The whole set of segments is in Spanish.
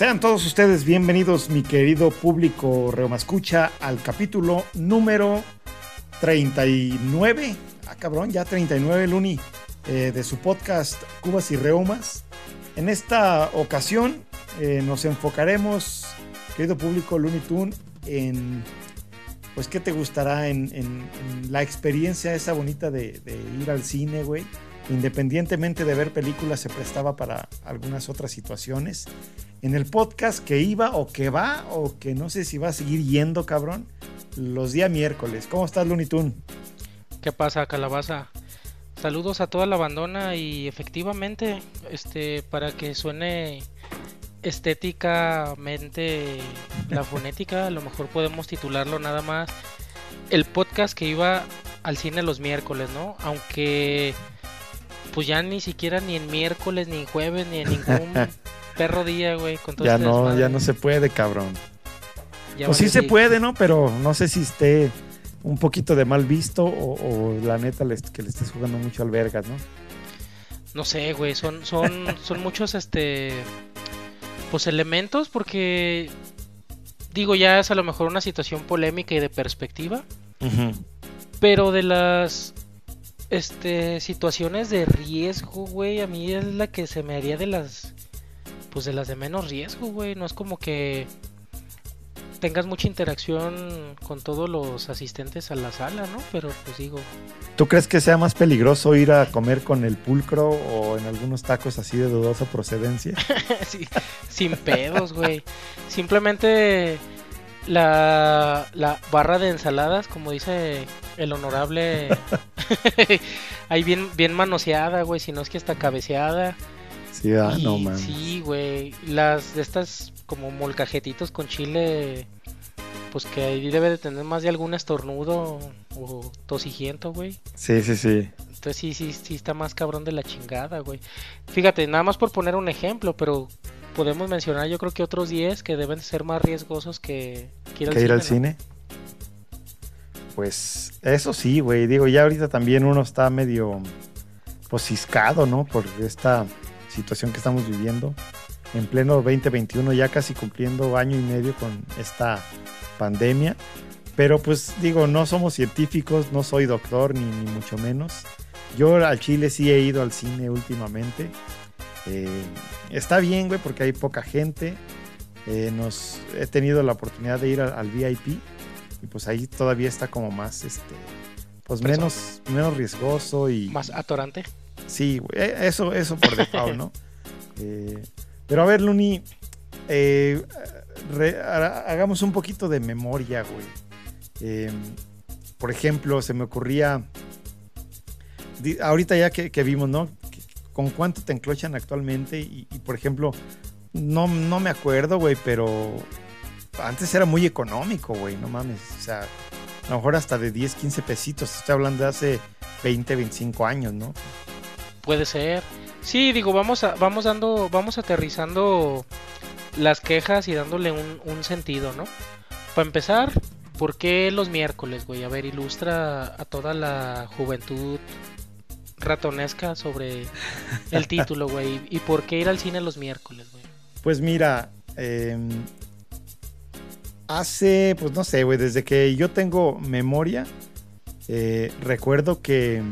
Sean todos ustedes bienvenidos, mi querido público Reumascucha, al capítulo número 39. Ah, cabrón, ya 39, Luni, eh, de su podcast Cubas y Reumas. En esta ocasión eh, nos enfocaremos, querido público Looney Tune, en pues qué te gustará en, la experiencia esa bonita de, de ir al cine, güey. Independientemente de ver películas, se prestaba para algunas otras situaciones. En el podcast que iba o que va o que no sé si va a seguir yendo, cabrón, los días miércoles. ¿Cómo estás, Looney Tune? ¿Qué pasa, Calabaza? Saludos a toda la bandona y efectivamente, este, para que suene estéticamente la fonética, a lo mejor podemos titularlo nada más el podcast que iba al cine los miércoles, ¿no? Aunque pues ya ni siquiera ni en miércoles, ni en jueves, ni en ningún perro día, güey. Con ya este no, ya no se puede, cabrón. pues sí se puede, ¿no? Pero no sé si esté un poquito de mal visto o, la neta que le estés jugando mucho al vergas, ¿no? No sé, güey, son, son, son muchos, este, pues elementos porque, digo, ya es a lo mejor una situación polémica y de perspectiva, pero de las, este, situaciones de riesgo, güey, a mí es la que se me haría de las, pues de las de menos riesgo, güey, no es como que tengas mucha interacción con todos los asistentes a la sala, ¿no? Pero pues digo. ¿Tú crees que sea más peligroso ir a comer con el pulcro o en algunos tacos así de dudosa procedencia? sí, sin pedos, güey. Simplemente la, la barra de ensaladas, como dice el honorable, ahí bien, bien manoseada, güey, si no es que está cabeceada. Sí, ah, no, man. Sí, güey. Las de estas como molcajetitos con chile, pues que ahí debe de tener más de algún estornudo o tosigiento, güey. Sí, sí, sí. Entonces sí, sí, sí está más cabrón de la chingada, güey. Fíjate, nada más por poner un ejemplo, pero podemos mencionar yo creo que otros 10 que deben ser más riesgosos que, que ir al cine. Pues eso sí, güey. Digo, ya ahorita también uno está medio posiscado, ¿no? Por esta situación que estamos viviendo en pleno 2021, ya casi cumpliendo año y medio con esta pandemia. Pero pues digo, no somos científicos, no soy doctor ni, mucho menos. Yo al Chile sí he ido al cine últimamente. Eh, está bien, güey, porque hay poca gente. Eh, nos, he tenido la oportunidad de ir al, VIP y pues ahí todavía está como más, este, pues menos, menos riesgoso y... Más atorante. Sí, e, eso, eso por default, ¿no? Eh, pero a ver, Luni, eh, hagamos un poquito de memoria, güey. Em, por ejemplo, se me ocurría, ahorita ya que, vimos, ¿no? ¿Con cuánto te enclochan actualmente? Y, por ejemplo, no, no me acuerdo, güey, pero antes era muy económico, güey, no mames. O sea, a lo mejor hasta de 10, 15 pesitos. Estoy hablando de hace 20, 25 años, ¿no? Puede ser. Sí, digo, vamos a, vamos dando, vamos aterrizando las quejas y dándole un, sentido, ¿no? Para empezar, ¿por qué los miércoles, güey? A ver, ilustra a toda la juventud ratonesca sobre el título, güey. ¿Y por qué ir al cine los miércoles, güey? Pues mira, em, hace, pues no sé, güey, desde que yo tengo memoria, eh, recuerdo que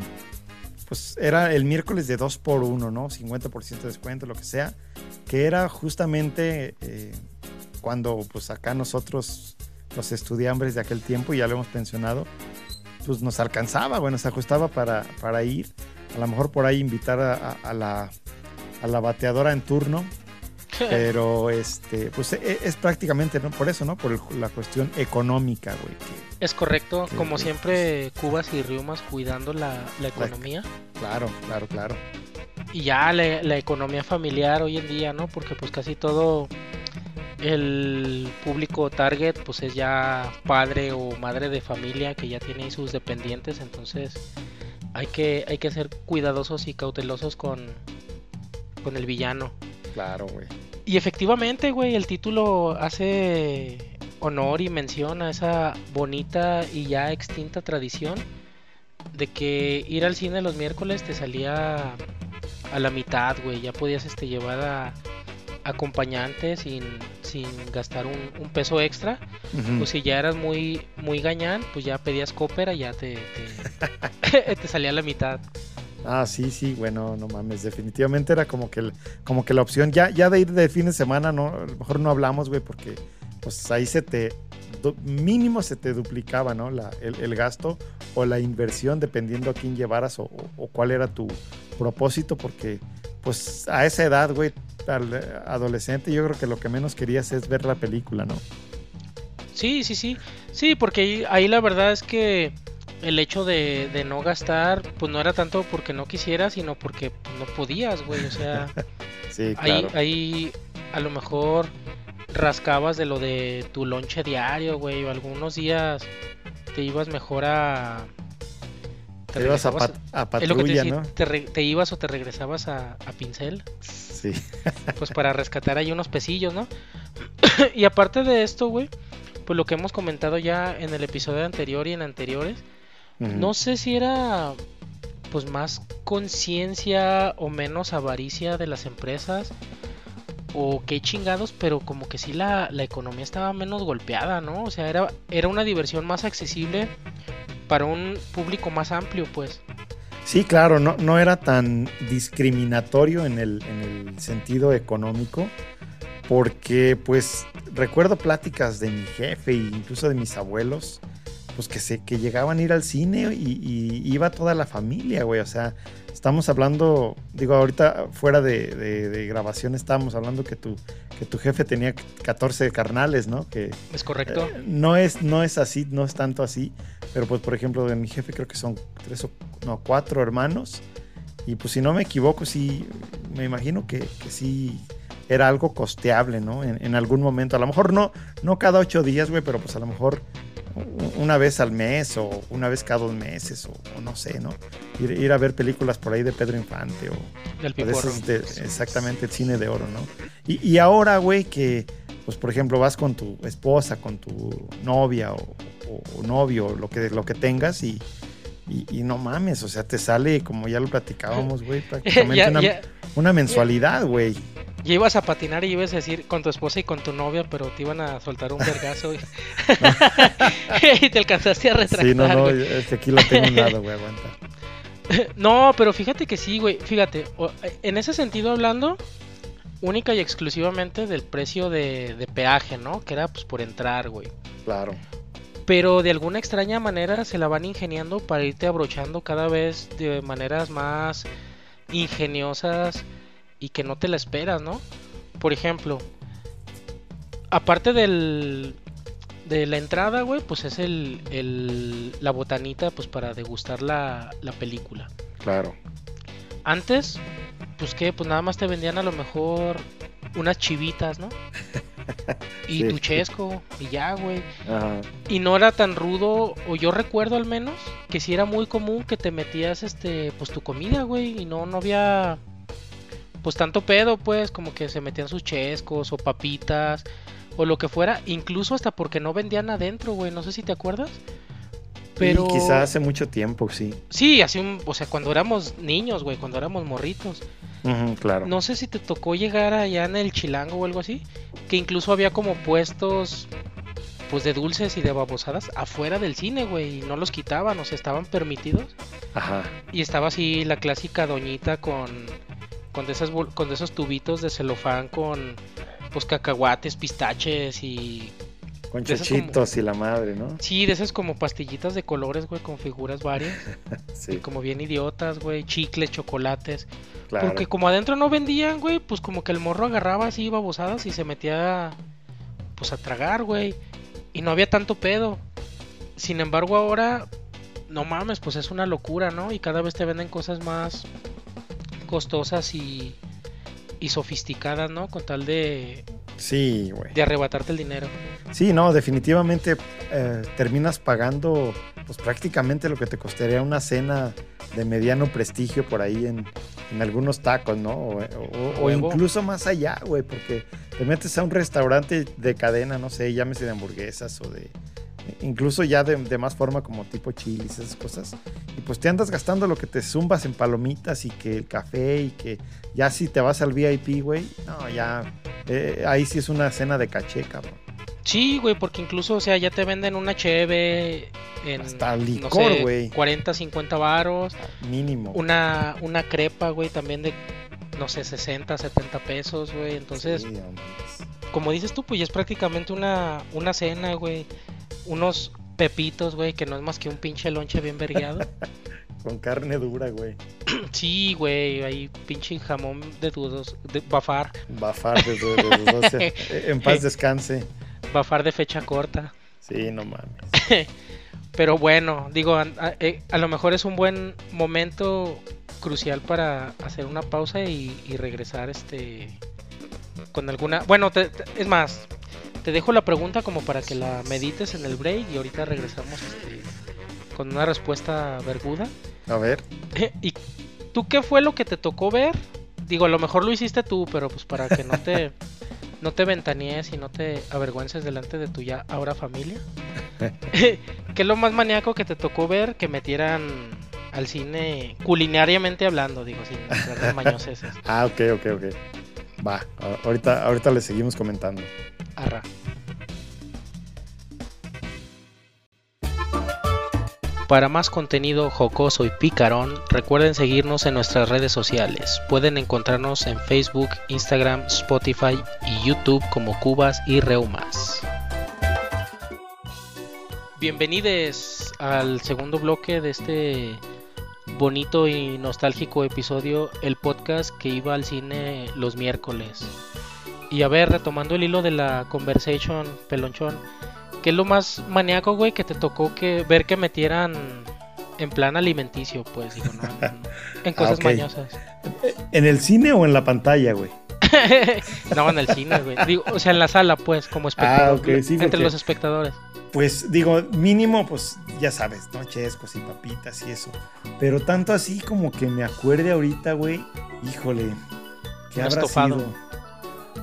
pues era el miércoles de 2 por 1 ¿no? 50% de descuento, lo que sea, que era justamente eh, cuando pues acá nosotros, los estudiantes de aquel tiempo, ya lo hemos pensionado, pues nos alcanzaba, bueno, se ajustaba para, para ir, a lo mejor por ahí invitar a, la, a la bateadora en turno, pero este, pues e, es, prácticamente ¿no? por eso, ¿no? Por la cuestión económica, güey. Es correcto, como siempre, Cubas y Riumas cuidando la, economía. claro, claro, claro. Y ya la, economía familiar hoy en día, ¿no? Porque pues casi todo el público target pues es ya padre o madre de familia que ya tiene sus dependientes, entonces hay que, hay que ser cuidadosos y cautelosos con, con el villano. Claro, güey. Y efectivamente, güey, el título hace honor y mención a esa bonita y ya extinta tradición de que ir al cine los miércoles te salía a la mitad, güey. Ya podías este, llevar a, acompañante sin, sin gastar un, peso extra. Pues si ya eras muy, muy gañán, pues ya pedías cópera y ya te, te, te salía la mitad. Ah, sí, sí, bueno, no mames, definitivamente era como que, como que la opción, ya, ya de ir de fin de semana, no, a lo mejor no hablamos, güey, porque pues ahí se te, mínimo se te duplicaba, ¿no? El, gasto o la inversión, dependiendo a quién llevaras o, cuál era tu propósito, porque pues a esa edad, güey, al adolescente, yo creo que lo que menos querías es ver la película, ¿no? Sí, sí, sí, sí, porque ahí la verdad es que el hecho de, no gastar, pues no era tanto porque no quisieras, sino porque pues, no podías, güey. O sea, ahí, ahí a lo mejor rascabas de lo de tu lonche diario, güey. O algunos días te ibas mejor a. Te, ibas a, patrulla, ¿no? Te, ibas o te regresabas a, a pincel. Sí. pues para rescatar ahí unos pesillos, ¿no? y aparte de esto, güey, pues lo que hemos comentado ya en el episodio anterior y en anteriores no sé si era pues más conciencia o menos avaricia de las empresas o qué chingados, pero como que sí la, economía estaba menos golpeada, ¿no? O sea, era, era una diversión más accesible para un público más amplio, pues. Sí, claro, no, no era tan discriminatorio en el, en el sentido económico, porque pues recuerdo pláticas de mi jefe e incluso de mis abuelos, pues que, se, que llegaban a ir al cine y, iba toda la familia, güey. O sea, estamos hablando, digo, ahorita fuera de, grabación estábamos hablando que tu, que tu jefe tenía 14 carnales, ¿no? Que, es correcto. Eh, no, es, no es así, no es tanto así, pero pues por ejemplo de mi jefe creo que son tres o no, cuatro hermanos. Y pues si no me equivoco, sí, me imagino que, que sí era algo costeable, ¿no? En, en, algún momento. A lo mejor no, no cada ocho días, güey, pero pues a lo mejor una vez al mes o una vez cada dos meses o, no sé, ¿no? Ir, a ver películas por ahí de Pedro Infante o, Del de exactamente el cine de oro, ¿no? Y, ahora, güey, que pues por ejemplo vas con tu esposa, con tu novia o, novio, lo que, lo que tengas y, y, no mames, o sea, te sale, como ya lo platicábamos, güey, prácticamente una, una, mensualidad, güey. Ya ibas a patinar y ibas a decir con tu esposa y con tu novia, pero te iban a soltar un vergazo y, y te alcanzaste a retractar. Sí, no, no, es que aquí lo tengo un lado, güey, aguanta. No, pero fíjate que sí, güey. Fíjate, en ese sentido hablando, única y exclusivamente del precio de, de peaje, ¿no? Que era pues por entrar, güey. Claro. Pero de alguna extraña manera se la van ingeniando para irte abrochando cada vez de maneras más ingeniosas y que no te la esperas, ¿no? Por ejemplo, aparte del de la entrada, güey, pues es el, el, la botanita pues para degustar la, la película. Claro. Antes, pues que, pues nada más te vendían a lo mejor unas chivitas, ¿no? y tu chesco, y ya, güey. Y no era tan rudo, o yo recuerdo al menos, que sí era muy común que te metías, este, pues tu comida, güey, y no, no había pues tanto pedo, pues, como que se metían sus chescos o papitas o lo que fuera, incluso hasta porque no vendían adentro, güey, no sé si te acuerdas. Pero quizás hace mucho tiempo, sí. Sí, hace un, o sea, cuando éramos niños, güey, cuando éramos morritos. claro. No sé si te tocó llegar allá en el Chilango o algo así, que incluso había como puestos pues de dulces y de babosadas afuera del cine, güey, y no los quitaban, o sea, estaban permitidos. Ajá. Y estaba así la clásica doñita con con de, esas, con esos tubitos de celofán con pues cacahuates, pistaches y... Con chochitos y la madre, ¿no? Sí, de esas como pastillitas de colores, güey, con figuras varias. sí. Y como bien idiotas, güey, chicles, chocolates. Claro. Porque como adentro no vendían, güey, pues como que el morro agarraba así babosadas y se metía pues a tragar, güey. Y no había tanto pedo. Sin embargo, ahora, no mames, pues es una locura, ¿no? Y cada vez te venden cosas más costosas y, y sofisticadas, ¿no? Con tal de... Sí, güey. De arrebatarte el dinero. Sí, no, definitivamente eh, terminas pagando pues prácticamente lo que te costaría una cena de mediano prestigio por ahí en, en algunos tacos, ¿no? O, incluso más allá, güey, porque te metes a un restaurante de cadena, no sé, llámese de hamburguesas o de, incluso ya de, de, más forma como tipo chilis, esas cosas. Y pues te andas gastando lo que te zumbas en palomitas y que el café y que ya si te vas al VIP, güey, no, ya, eh, ahí sí es una cena de caché, cabrón. Sí, güey, porque incluso, o sea, ya te venden una cheve en Hasta licor, güey. 40, 50 varos. Mínimo. Una, una crepa, güey, también de, no sé, 60, 70 pesos, güey. Entonces, Sí, no como dices tú, pues ya es prácticamente una, una cena, güey. Unos pepitos, güey, que no es más que un pinche lonche bien vergueado. Con carne dura, güey. sí, güey, ahí pinche jamón de dudos, de bafar, Bafar de, de- doce. En paz descanse. bafar de fecha corta. Sí, no mames. Pero bueno, digo, a, a- eh, a lo mejor es un buen momento crucial para hacer una pausa y, y regresar este con alguna... Bueno, te- te- es más, te dejo la pregunta como para que la medites en el break y ahorita regresamos este, con una respuesta verguda. A ver. ¿Y tú qué fue lo que te tocó ver? Digo, a lo mejor lo hiciste tú, pero pues para que no te no te ventanees y no te avergüences delante de tu ya ahora familia. ¿Qué es lo más maníaco que te tocó ver que metieran al cine culinariamente hablando, digo, sin mañoseces? Ah, ok, ok, ok. Va, ahorita, ahorita le seguimos comentando. Para más contenido jocoso y picarón, recuerden seguirnos en nuestras redes sociales. Pueden encontrarnos en Facebook, Instagram, Spotify y YouTube como Cubas y Reumas. Bienvenidos al segundo bloque de este bonito y nostálgico episodio, el podcast que iba al cine los miércoles. Y a ver, retomando el hilo de la conversation, pelonchón, ¿qué es lo más maníaco, güey, que te tocó que ver que metieran en plan alimenticio, pues, digo, no, en, cosas ok. mañosas? ¿En el cine o en la pantalla, güey? no, en el cine, güey. Digo, o sea, en la sala, pues, como espectador, Ah, ok, sí, entre porque- los espectadores. Pues digo, mínimo, pues ya sabes, ¿no? Chescos y papitas y eso. Pero tanto así como que me acuerde ahorita, güey. Híjole, ¿qué Un habrá estofado. sido?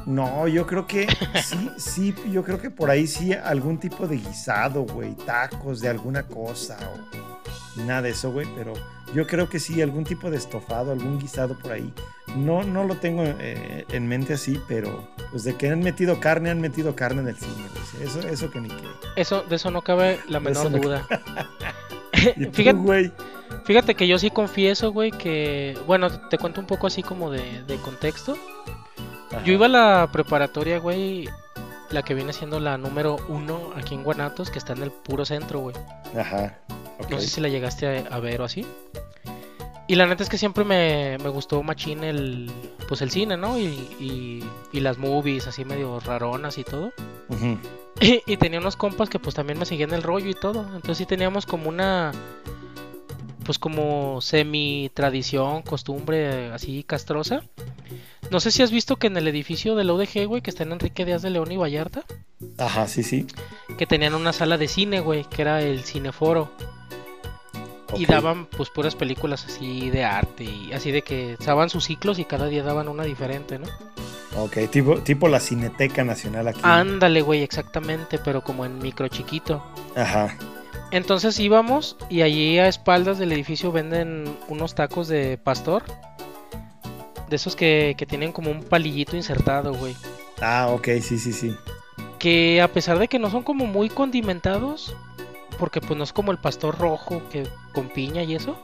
No, yo creo que sí, sí, yo creo que por ahí sí algún tipo de guisado, güey, tacos de alguna cosa o nada de eso, güey, pero yo creo que sí algún tipo de estofado, algún guisado por ahí. No, no lo tengo eh, en mente así, pero pues de que han metido carne, han metido carne en el cine, güey. Eso, eso que ni qué. Eso, de eso no cabe la menor no duda. ¿Y tú, Fíjate, güey? fíjate que yo sí confieso, güey, que, bueno, te cuento un poco así como de, de contexto. Yo iba a la preparatoria, güey, la que viene siendo la número uno aquí en Guanatos, que está en el puro centro, güey. Ajá. No sé si la llegaste a, a ver o así. Y la neta es que siempre me, me gustó machín el, pues el cine, ¿no? Y, y, y las movies así medio raronas y todo. Y, y tenía unos compas que pues también me seguían el rollo y todo. Entonces sí teníamos como una, pues como semi tradición, costumbre así castrosa. No sé si has visto que en el edificio del ODG, güey, que está en Enrique Díaz de León y Vallarta, Ajá, sí, sí. que tenían una sala de cine, güey, que era el Cineforo. Y daban pues puras películas así de arte y así de que daban sus ciclos y cada día daban una diferente, ¿no? Ok, tipo, tipo la Cineteca Nacional aquí. Ándale, güey, exactamente, pero como en micro chiquito. Ajá. Entonces íbamos y allí a espaldas del edificio venden unos tacos de pastor. De esos que, que tienen como un palillito insertado, güey. Ah, ok, sí, sí, sí. Que a pesar de que no son como muy condimentados, porque pues no es como el pastor rojo que con piña y eso,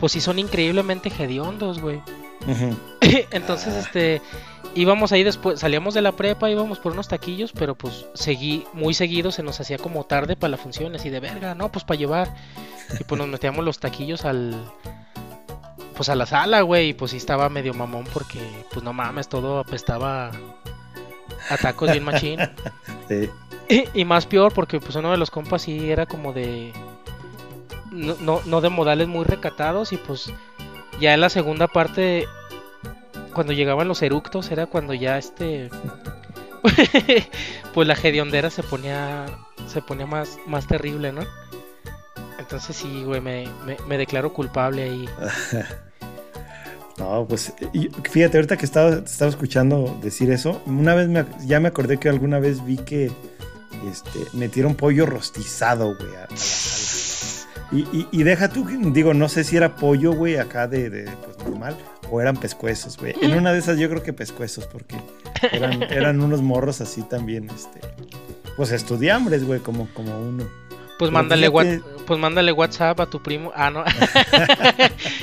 pues sí son increíblemente hediondos, güey. Entonces, Ah. este, íbamos ahí después, salíamos de la prepa, íbamos por unos taquillos, pero pues seguí, muy seguido se nos hacía como tarde para la función, así de verga, no, pues para llevar. Y pues nos metíamos los taquillos al, pues a la sala, güey, y pues sí estaba medio mamón porque, pues no mames, todo apestaba a tacos bien machín. Sí. Y, y más peor porque pues uno de los compas sí era como de... No, no, no de modales muy recatados y pues ya en la segunda parte, cuando llegaban los eructos, era cuando ya este... pues la hediondera se ponía, se ponía más, más terrible, ¿no? Entonces sí, güey, me, me, declaro culpable ahí. No, pues y fíjate, ahorita que estaba, estaba escuchando decir eso, una vez me, ya me acordé que alguna vez vi que este, metieron pollo rostizado, güey, a, la sala. Y, y, deja tú, digo, no sé si era pollo, güey, acá de, de pues, normal, o eran pescuezos, güey. En una de esas yo creo que pescuezos, porque eran, eran unos morros así también, este, pues estudiambres, güey, como, como uno. Pues mándale, pues mándale WhatsApp a tu primo. Ah, no.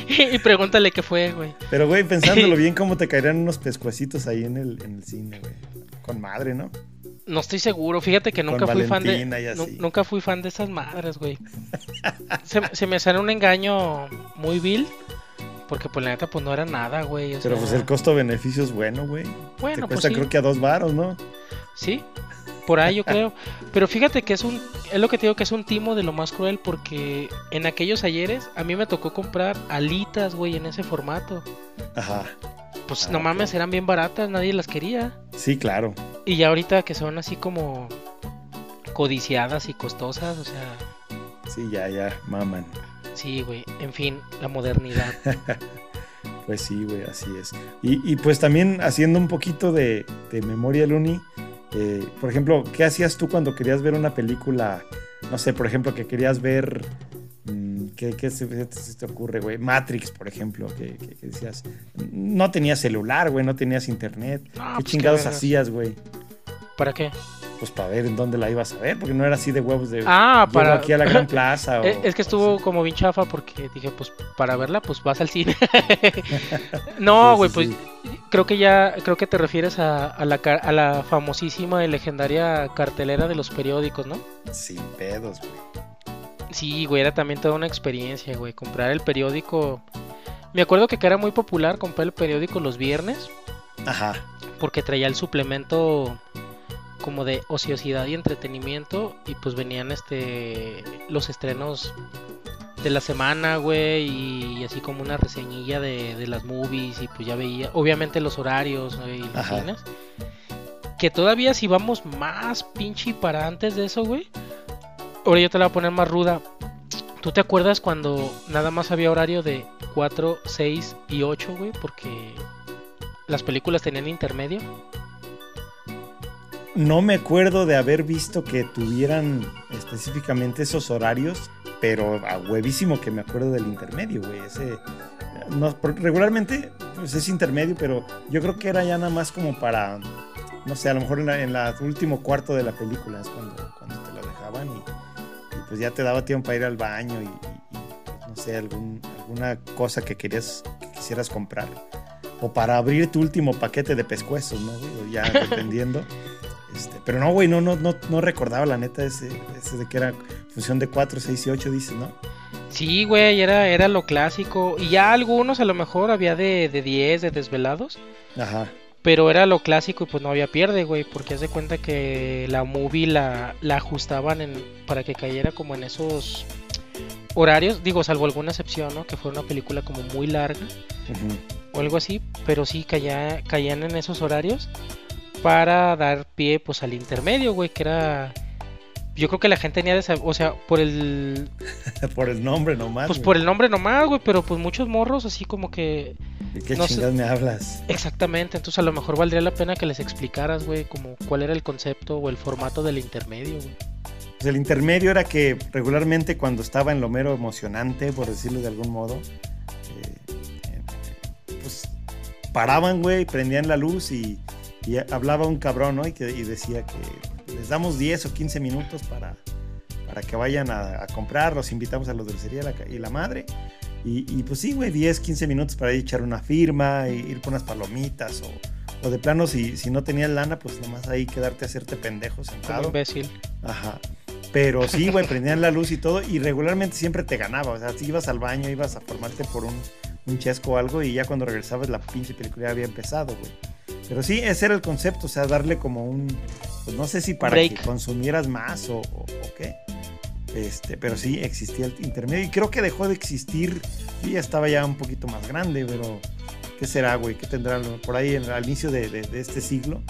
y pregúntale qué fue, güey. Pero, güey, pensándolo bien, ¿cómo te caerían unos pescuecitos ahí en el, en el cine, güey? Con madre, ¿no? No estoy seguro, fíjate que nunca fui fan de. Nunca fui fan de esas madres, güey. se, me sale un engaño muy vil. Porque pues la neta pues no era nada, güey. Pero pues el costo-beneficio es bueno, güey. Bueno, Te pues cuesta creo que a dos varos, ¿no? Sí, por ahí yo creo. Pero fíjate que es un, es lo que te digo que es un timo de lo más cruel porque en aquellos ayeres a mí me tocó comprar alitas, güey, en ese formato. Ajá. Pues ah, no mames, eran bien baratas, nadie las quería. Sí, claro. Y ya ahorita que son así como codiciadas y costosas, o sea. Sí, ya, ya, maman. Sí, güey, en fin, la modernidad. pues sí, güey, así es. Y, pues también haciendo un poquito de, memoria, Luni, eh, por ejemplo, ¿qué hacías tú cuando querías ver una película? No sé, por ejemplo, que querías ver ¿Qué, se, te ocurre, güey? Matrix, por ejemplo, que, decías. No tenías celular, güey, no tenías internet. ¿Qué pues, chingados hacías, güey? ¿Para qué? Pues para ver en dónde la ibas a ver, porque no era así de huevos de. Ah, para. aquí a la gran plaza. es que estuvo como bien chafa porque dije, pues para verla, pues vas al cine. no, güey, pues creo que ya. Creo que te refieres a, la, a la famosísima y legendaria cartelera de los periódicos, ¿no? Sin pedos, güey. Sí, güey, era también toda una experiencia, güey. Comprar el periódico. Me acuerdo que era muy popular comprar el periódico los viernes. Ajá. Porque traía el suplemento como de ociosidad y entretenimiento. Y pues venían este los estrenos de la semana, güey. Y así como una reseñilla de, las movies. Y pues ya veía, obviamente, los horarios y las cines. Que todavía si vamos más pinche para antes de eso, güey Ahora yo te la voy a poner más ruda. ¿Tú te acuerdas cuando nada más había horario de 4, 6 y 8, güey? Porque las películas tenían intermedio. No me acuerdo de haber visto que tuvieran específicamente esos horarios, pero a huevísimo que me acuerdo del intermedio, güey. Ese, no, regularmente pues es intermedio, pero yo creo que era ya nada más como para, no sé, a lo mejor en el último cuarto de la película es cuando, cuando te lo dejaban y pues ya te daba tiempo para ir al baño y, no sé, algún, alguna cosa que querías, que quisieras comprar. O para abrir tu último paquete de pescuezos, ¿no? Ya dependiendo. Este, pero no, güey, no, no, no, no recordaba la neta ese, ese de que era función de 4, 6 y 8, dices, ¿no? Sí, güey, era, era lo clásico. Y ya algunos a lo mejor había de, de 10, de desvelados. Ajá. Pero era lo clásico y pues no había pierde, güey, porque hace cuenta que la movie la, ajustaban en, para que cayera como en esos horarios, digo, salvo alguna excepción, ¿no? Que fue una película como muy larga o algo así, pero sí caía, caían en esos horarios para dar pie pues al intermedio, güey, que era yo creo que la gente tenía de o sea, por el por el nombre nomás. Pues por el nombre nomás, güey, pero pues muchos morros así como que ¿De qué chingas me hablas? Exactamente, entonces a lo mejor valdría la pena que les explicaras, güey, como cuál era el concepto o el formato del intermedio, güey. Pues el intermedio era que regularmente cuando estaba en lo mero emocionante, por decirlo de algún modo, eh, eh, pues paraban, güey, prendían la luz y, hablaba un cabrón, ¿no? Y, que, decía que les damos 10 o 15 minutos para, para que vayan a, comprar, los invitamos a la dulcería y la madre y, pues sí, güey, 10, 15 minutos para ir echar una firma, ir por unas palomitas o, o de plano si, si no tenías lana, pues nomás ahí quedarte a hacerte pendejo sentado. Como imbécil. Ajá. Pero sí, güey, prendían la luz y todo y regularmente siempre te ganaba. O sea, si ibas al baño, ibas a formarte por un, un chesco o algo y ya cuando regresabas la pinche película ya había empezado, güey. Pero sí, ese era el concepto, o sea, darle como un, pues no sé si para que consumieras más o, o qué. Este, pero sí existía el intermedio y creo que dejó de existir y ya estaba ya un poquito más grande, pero ¿qué será, güey? ¿Qué tendrán por ahí al inicio de, este siglo?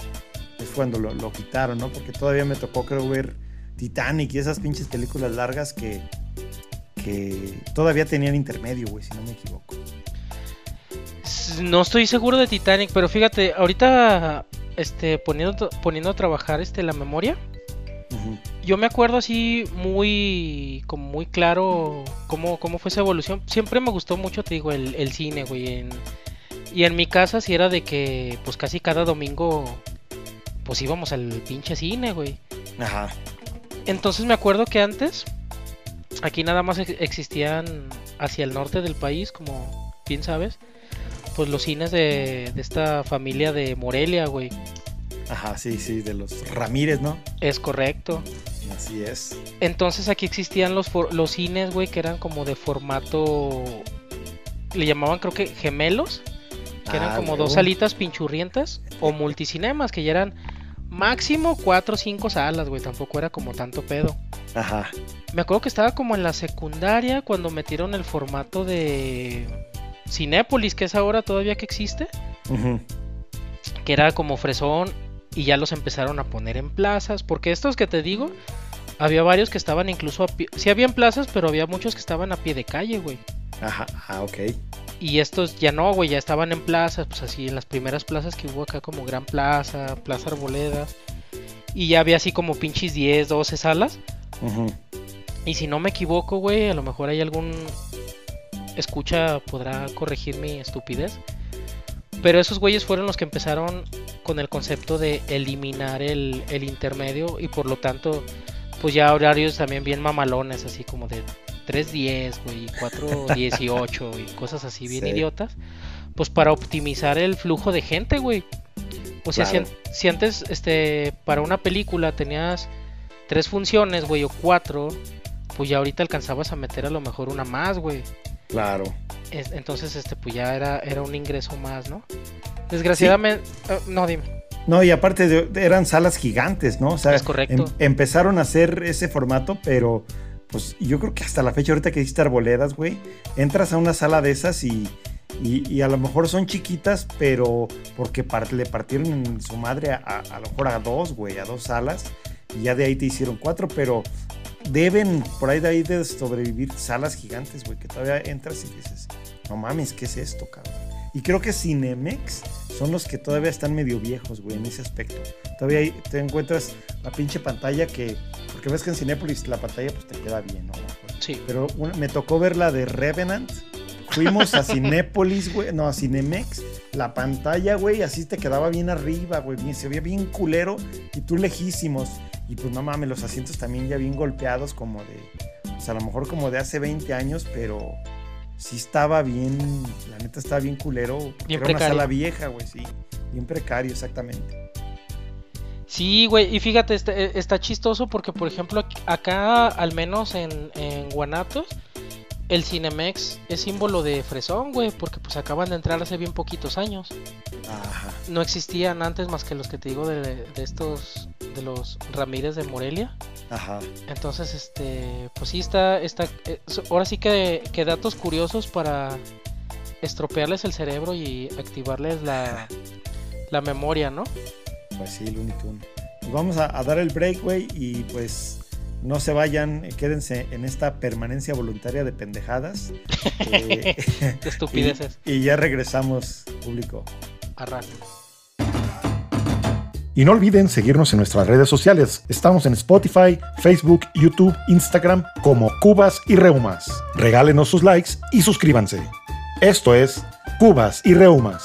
Es cuando lo, quitaron, ¿no? Porque todavía me tocó, creo, ver Titanic y esas pinches películas largas que, que todavía tenían intermedio, güey, si no me equivoco. No estoy seguro de Titanic, pero fíjate, ahorita este, poniendo, poniendo a trabajar este, la memoria, yo me acuerdo así muy, como muy claro cómo, cómo fue esa evolución. Siempre me gustó mucho, te digo, el, el cine, güey. y en mi casa sí era de que, pues casi cada domingo, pues íbamos al pinche cine, güey. Ajá. Entonces me acuerdo que antes, aquí nada más existían hacia el norte del país, como bien sabes, pues los cines de, de esta familia de Morelia, güey. Ajá, sí, sí, de los Ramírez, ¿no? Es correcto. Así es. Entonces aquí existían los, los cines, güey, que eran como de formato... Le llamaban creo que gemelos, que eran Ah, como dos salitas pinchurrientas, o multicinemas, que ya eran máximo cuatro o cinco salas, güey, tampoco era como tanto pedo. Ajá. Me acuerdo que estaba como en la secundaria cuando metieron el formato de Cinépolis, que es ahora todavía que existe, Ujú. que era como fresón y ya los empezaron a poner en plazas, porque estos que te digo, había varios que estaban incluso a pie, sí había en plazas, pero había muchos que estaban a pie de calle, güey. Ajá, ah, ok. Y estos ya no, güey, ya estaban en plazas, pues así en las primeras plazas que hubo acá como Gran Plaza, Plaza Arboledas. Y ya había así como pinches 10, 12 salas. Ujú. Y si no me equivoco, güey, a lo mejor hay algún escucha podrá corregir mi estupidez. Pero esos güeyes fueron los que empezaron con el concepto de eliminar el, el intermedio y por lo tanto, pues ya horarios también bien mamalones, así como de 3.10, güey, y 4.18 y cosas así bien Sí. idiotas. Pues para optimizar el flujo de gente, güey. O sea, si Claro. si antes, este, para una película tenías tres funciones, güey, o cuatro, pues ya ahorita alcanzabas a meter a lo mejor una más, güey. Claro. Es- Entonces, este, pues ya era, era un ingreso más, ¿no? Desgraciadamente, eh, no, dime. No, y aparte de- eran salas gigantes, ¿no? O sea, Es correcto. em- empezaron a hacer ese formato, pero pues yo creo que hasta la fecha, ahorita que dijiste arboledas, güey, entras a una sala de esas y, y, y a lo mejor son chiquitas, pero porque par- le partieron en su madre a, a- a lo mejor a dos, güey, a dos salas, y ya de ahí te hicieron cuatro, pero deben por ahí de ahí de sobrevivir salas gigantes, güey, que todavía entras y dices, no mames, ¿qué es esto, cabrón? Y creo que Cinemex son los que todavía están medio viejos, güey, en ese aspecto. Todavía ahí te encuentras la pinche pantalla que, porque ves que en Cinépolis la pantalla pues te queda bien, ¿no? Sí. Pero una- me tocó ver la de Revenant. Fuimos a Cinépolis, güey, no, a Cinemex. La pantalla, güey, así te quedaba bien arriba, güey, bien- se veía bien culero y tú lejísimos. Y pues no mames, los asientos también ya bien golpeados, como de, pues a lo mejor como de hace 20 años, pero sí estaba bien, la neta estaba bien culero. Bien era una precario. sala vieja, güey, sí. Bien precario, exactamente. Sí, güey, y fíjate, está, eh, está chistoso porque, por ejemplo, ac- acá, al menos en, en Guanatos, el Cinemex es símbolo de fresón, güey, porque pues acaban de entrar hace bien poquitos años. Ajá. No existían antes más que los que te digo de, de estos, de los Ramírez de Morelia. Ajá. Entonces, este, pues sí está, está, eh, ahora sí que, que datos curiosos para estropearles el cerebro y activarles la, la memoria, ¿no? Pues sí, Looney Tunes. Pues vamos a, a dar el break, güey, y pues no se vayan, eh, quédense en esta permanencia voluntaria de pendejadas. Eh, De estupideces. y, y ya regresamos, público. Arran. Y no olviden seguirnos en nuestras redes sociales. Estamos en Spotify, Facebook, YouTube, Instagram como Cubas y Reumas. Regálenos sus likes y suscríbanse. Esto es Cubas y Reumas.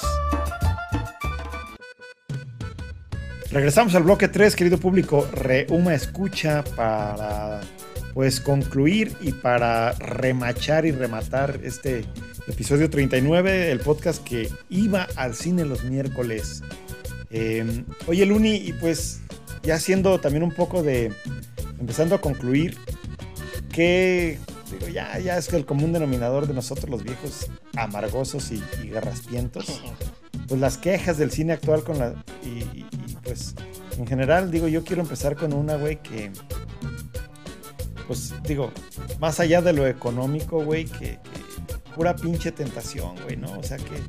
Regresamos al bloque 3, querido público. Reuma escucha para pues concluir y para remachar y rematar este episodio 39, el podcast que iba al cine los miércoles. Eh, oye, Luni, y pues ya siendo también un poco de. empezando a concluir, que. Digo, ya, ya es que el común denominador de nosotros, los viejos amargosos y, y garraspientos, pues las quejas del cine actual con la. Y, pues en general, digo, yo quiero empezar con una, güey, que. Pues digo, más allá de lo económico, güey, que, que pura pinche tentación, güey, ¿no? O sea que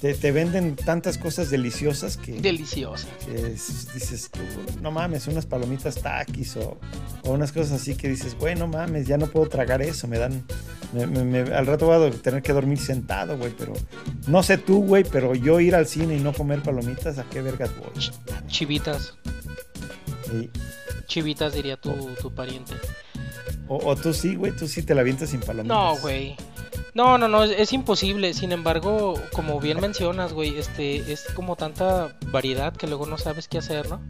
te, te venden tantas cosas deliciosas que, Deliciosa. que es- dices tú, no mames, unas palomitas taquis o, o unas cosas así que dices, güey, no mames, ya no puedo tragar eso, me dan, me- me- me- al rato voy a tener que dormir sentado, güey, pero no sé tú, güey, pero yo ir al cine y no comer palomitas, ¿a qué vergas voy? Chivitas. Y, chivitas, diría tu, tu pariente. O, o tú sí, güey, tú sí te la avientas sin palomitas. No, güey. No, no, no, es, es imposible. Sin embargo, como bien mencionas, güey, este, es como tanta variedad que luego no sabes qué hacer, ¿no?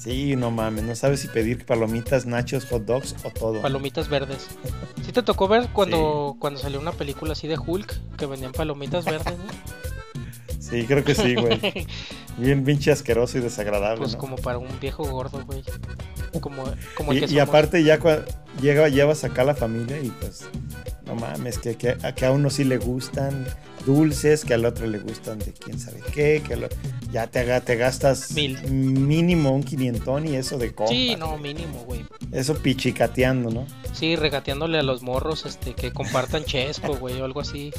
Sí, no mames, no sabes si pedir palomitas, nachos, hot dogs o todo. Palomitas verdes. ¿Sí te tocó ver cuando, cuando salió una película así de Hulk que vendían palomitas verdes, ¿no? Sí, creo que sí, güey. Bien pinche asqueroso y desagradable. Pues ¿no? como para un viejo gordo, güey. Como, como el Y, que y somos. aparte ya llega, llevas acá a la familia y pues no mames, que, que, que a uno sí le gustan dulces, que al otro le gustan de quién sabe qué, que al o- ya te, te gastas Mil. mínimo un quinientón y eso de compra. Sí, no, mínimo, güey. Eso pichicateando, ¿no? Sí, regateándole a los morros este que compartan chesco, güey, o algo así.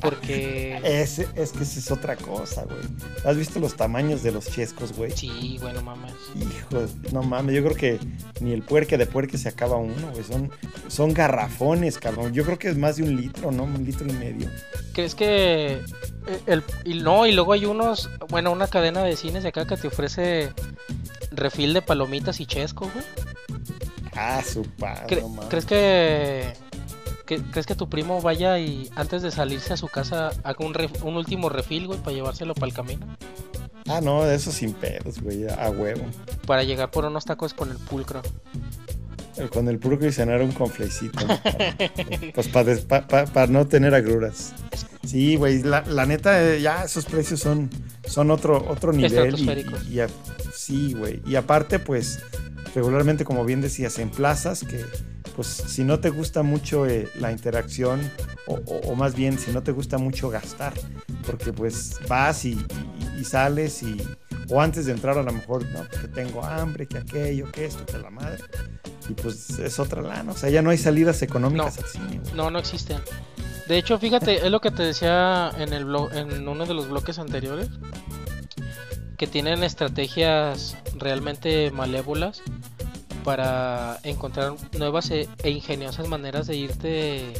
Porque Es, es que esa es otra cosa, güey. ¿Has visto los tamaños de los chescos, güey? sí, güey, no mames. Hijo, no mames, yo creo que ni el puerque de puerque se acaba uno, güey. Son, son garrafones, cabrón. Yo creo que es más de un litro, ¿no? Un litro y medio. ¿Crees que eh, el y no, y luego hay unos, bueno, una cadena de cines de acá que te ofrece refil de palomitas y chesco, güey? Ah, su padre, Cre- no. ¿Crees que, crees que tu primo vaya y antes de salirse a su casa haga un, ref- un último refil, güey, para llevárselo para el camino? Ah, no, eso sin pedos, güey, a huevo. Para llegar por unos tacos con el pulcro. Con el puro y cenar un conflecito. pues para no tener agruras. Sí, güey, la, la neta, eh, ya esos precios son, son otro, otro nivel. Y, y a- sí, güey. Y aparte, pues, regularmente, como bien decías, en plazas que, pues, si no te gusta mucho eh, la interacción, o, o- o más bien, si no te gusta mucho gastar, porque pues vas y, y- y sales y... O antes de entrar a lo mejor, no, porque tengo hambre, que aquello, que esto, que la madre. Y pues es otra lana. O sea, ya no hay salidas económicas No. al cine, güey. No, no existen. De hecho, fíjate, es lo que te decía en el en uno de los bloques anteriores, que tienen estrategias realmente malévolas para encontrar nuevas e, e ingeniosas maneras de irte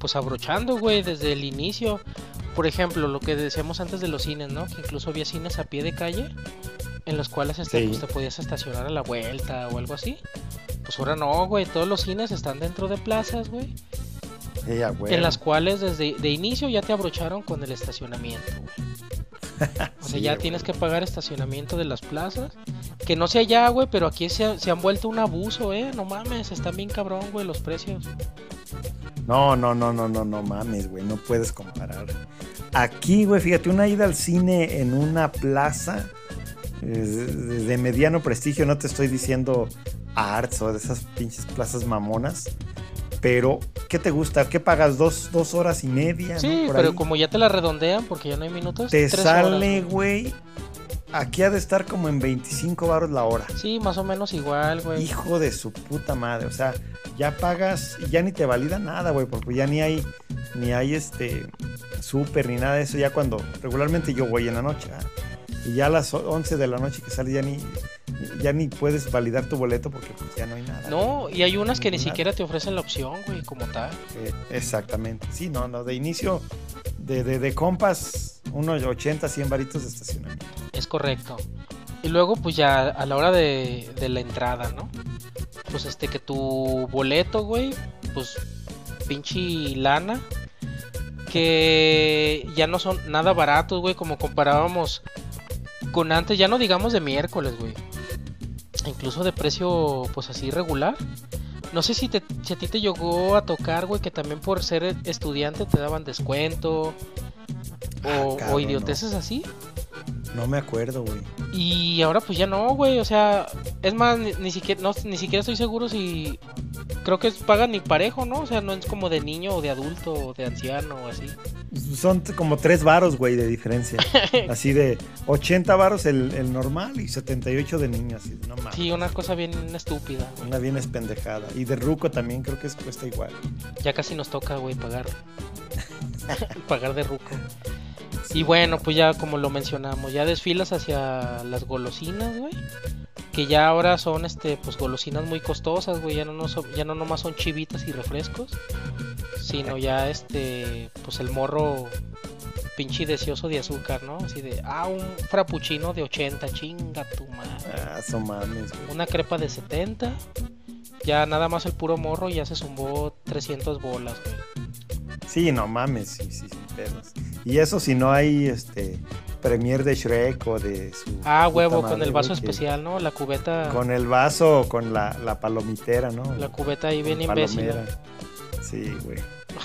pues abrochando, güey, desde el inicio. Por ejemplo, lo que decíamos antes de los cines, ¿no? Que incluso había cines a pie de calle en los cuales Sí. pues, te podías estacionar a la vuelta o algo así. Pues ahora no, güey, todos los cines están dentro de plazas, güey. En las cuales desde de inicio ya te abrocharon con el estacionamiento, güey. O sea, Sí, ya güey. tienes que pagar estacionamiento de las plazas. Que no sé allá, güey, pero aquí se, se han vuelto un abuso, eh. No mames, están bien cabrón, güey, los precios. No, no, no, no, no, no mames, güey. No puedes comparar. Aquí, güey, fíjate, una ida al cine en una plaza eh, de mediano prestigio, no te estoy diciendo arts o de esas pinches plazas mamonas. Pero, ¿qué te gusta? ¿Qué pagas? ¿Dos, dos horas y media? Sí, ¿no? Por pero ahí. como ya te la redondean porque ya no hay minutos. Te tres sale, horas, güey. Aquí ha de estar como en 25 baros la hora. Sí, más o menos igual, güey. Hijo de su puta madre. O sea, ya pagas y ya ni te valida nada, güey, porque ya ni hay, ni hay este súper ni nada de eso. Ya cuando regularmente yo voy en la noche, ¿ah? y ya a las 11 de la noche que sale ya ni, ya ni puedes validar tu boleto porque pues, ya no hay nada. No, y hay unas que ni Nada. siquiera te ofrecen la opción, güey, como tal. Eh, exactamente. Sí, no, no, de inicio, de, de, de compas, unos 80, 100 varitos de estacionamiento. Es correcto. Y luego, pues ya a la hora de, de la entrada, ¿no? Pues este, que tu boleto, güey, pues pinche lana. Que ya no son nada baratos, güey, como comparábamos con antes, ya no digamos de miércoles, güey. Incluso de precio, pues así regular. No sé si, te, si a ti te llegó a tocar, güey, que también por ser estudiante te daban descuento. Ah, O, idioteces así. No me acuerdo, güey. Y ahora pues ya no, güey, o sea, es más, ni, ni siquiera, no, ni siquiera estoy seguro si... Creo que es- pagan ni parejo, ¿no? O sea, no es como de niño o de adulto o de anciano o así. Son como tres varos, güey, de diferencia. Así de 80 varos el, el normal y 78 de niño, así, no mames. Sí, una cosa bien estúpida, güey. Una bien espendejada. Y de Ruco también creo que es, cuesta igual. Ya casi nos toca, güey, pagar. pagar de ruco. Y bueno, pues ya como lo mencionamos, ya desfilas hacia las golosinas, güey. Que ya ahora son, este, pues golosinas muy costosas, güey. Ya no, no son- ya no nomás son chivitas y refrescos. Sino ya, este, pues el morro pinche deseoso de azúcar, ¿no? Así de, ah, un frappuccino de 80, chinga tu madre. Ah, eso mames, güey. Una crepa de 70. Ya nada más el puro morro ya se zumbó 300 bolas, güey. Sí, no mames, sí, sí, sin pedos. Y eso si no hay este premier de Shrek o de su Ah, huevo, madre, con el vaso que- especial, ¿no? La cubeta. Con el vaso con la, la palomitera, ¿no? La cubeta ahí bien imbécil. Sí, güey.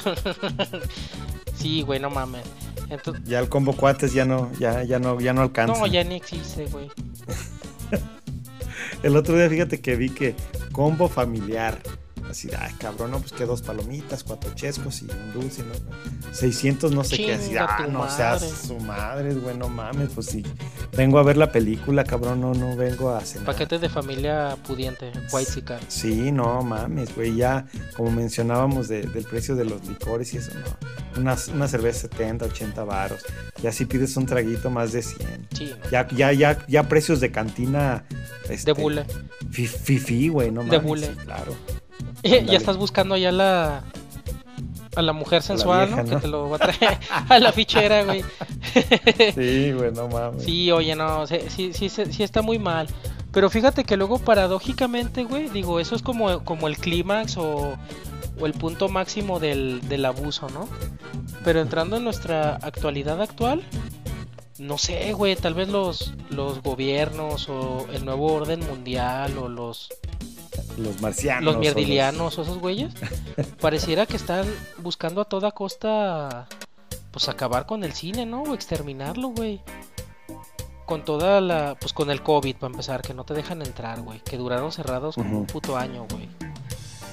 Sí, güey, no mames. Entonces, Ya el combo cuates ya no, ya, ya no, ya no alcanza. no, ya ni existe, güey. El otro día fíjate que vi que combo familiar. Así, ay, cabrón, no, pues que dos palomitas, cuatro chescos y un dulce, ¿no? 600 no sé qué, así, ah, no seas su madre, güey, no mames, pues sí. Vengo a ver la película, cabrón, no, no vengo a cenar. Paquete de familia pudiente, white sicar. Sí, no mames, güey, ya como mencionábamos de- del precio de los licores y eso, no. Una, una cerveza 70, 80 varos. Ya si pides un traguito más de 100. Sí. Ya, ya, ya, ya precios de cantina. Este, de bule. fi- Fifi, güey, no De mames. bule. sí, claro. Ya estás buscando ya la a la mujer sensual, vieja, ¿no? Que te lo va a traer a la fichera, güey. Sí, güey, no mames. Sí, oye, no, sí, sí, sí, sí, sí está muy mal. Pero fíjate que luego paradójicamente, güey, digo, eso es como, como el clímax o, o el punto máximo del, del abuso, ¿no? Pero entrando en nuestra actualidad actual, no sé, güey, tal vez los, los gobiernos o el nuevo orden mundial o los, Los marcianos. los mierdilianos o esos güeyes, pareciera que están buscando a toda costa, pues acabar con el cine, ¿no? O exterminarlo, güey. Con toda la, pues con el COVID, para empezar, que no te dejan entrar, güey. Que duraron cerrados como un puto año, güey.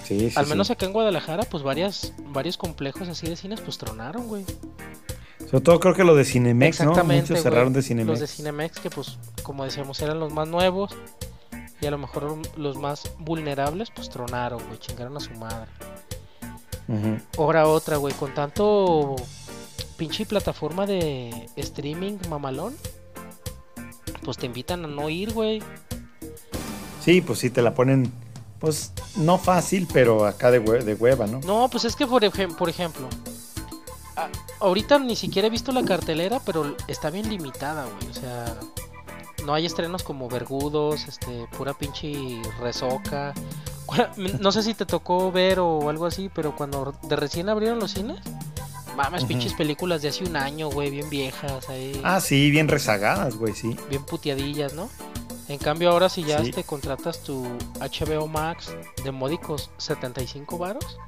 Sí, sí, Al menos sí. acá en Guadalajara, pues varias, varios complejos así de cines, pues tronaron, güey. Sobre todo creo que lo de Cinemex, ¿no? Exactamente, Muchos güey. cerraron de Cinemex. Los de Cinemex, que pues, como decíamos, eran los más nuevos. Y a lo mejor los más vulnerables, pues tronaron, güey. Chingaron a su madre. Ahora otra, güey, con tanto pinche plataforma de streaming mamalón, pues te invitan a no ir, güey. Sí, pues sí, te la ponen, pues no fácil, pero acá de, hue- de hueva, ¿no? No, pues es que por, ejem- por ejemplo, ahorita ni siquiera he visto la cartelera, pero está bien limitada, güey. O sea, no hay estrenos como Vergudos, este, pura pinche resoca. No sé si te tocó ver o algo así, pero cuando de recién abrieron los cines, mames, pinches películas de hace un año, güey, bien viejas ahí. Ah, sí, bien rezagadas, güey, sí. bien puteadillas, ¿no? En cambio ahora si ya Sí. te contratas tu HBO Max de módicos 75 varos,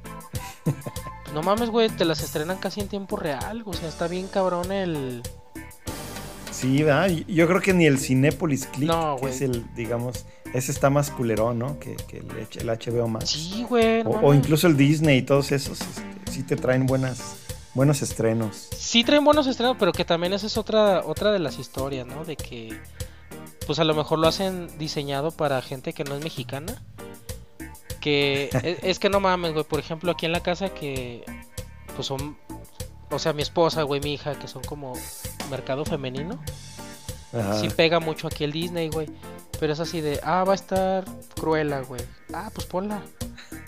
pues no mames, güey, te las estrenan casi en tiempo real, o sea, está bien cabrón el Sí, ¿verdad? Yo creo que ni el Cinépolis Click, No, que es el, digamos, ese está más culerón, ¿no? Que, que el, H- el HBO Max. Sí, güey, no o, incluso el Disney y todos esos, este, sí te traen buenas, buenos estrenos. Sí traen buenos estrenos, pero que también esa es otra otra de las historias, ¿no? De que pues a lo mejor lo hacen diseñado para gente que no es mexicana. Que es, es que no mames, güey, por ejemplo, aquí en la casa que pues son o sea, mi esposa, güey, mi hija, que son como mercado femenino. Ajá. Sí pega mucho aquí el Disney, güey. Pero es así de, ah, va a estar Cruella, güey. Ah, pues ponla.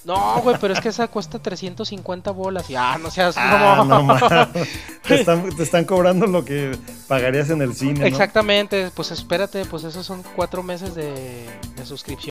No, güey, pero es que esa cuesta 350 bolas. Y, ah, no seas Ah, no mames. te, están, te están cobrando lo que pagarías en el cine, ¿no? Exactamente, pues espérate, pues esos son cuatro meses de, de suscripción.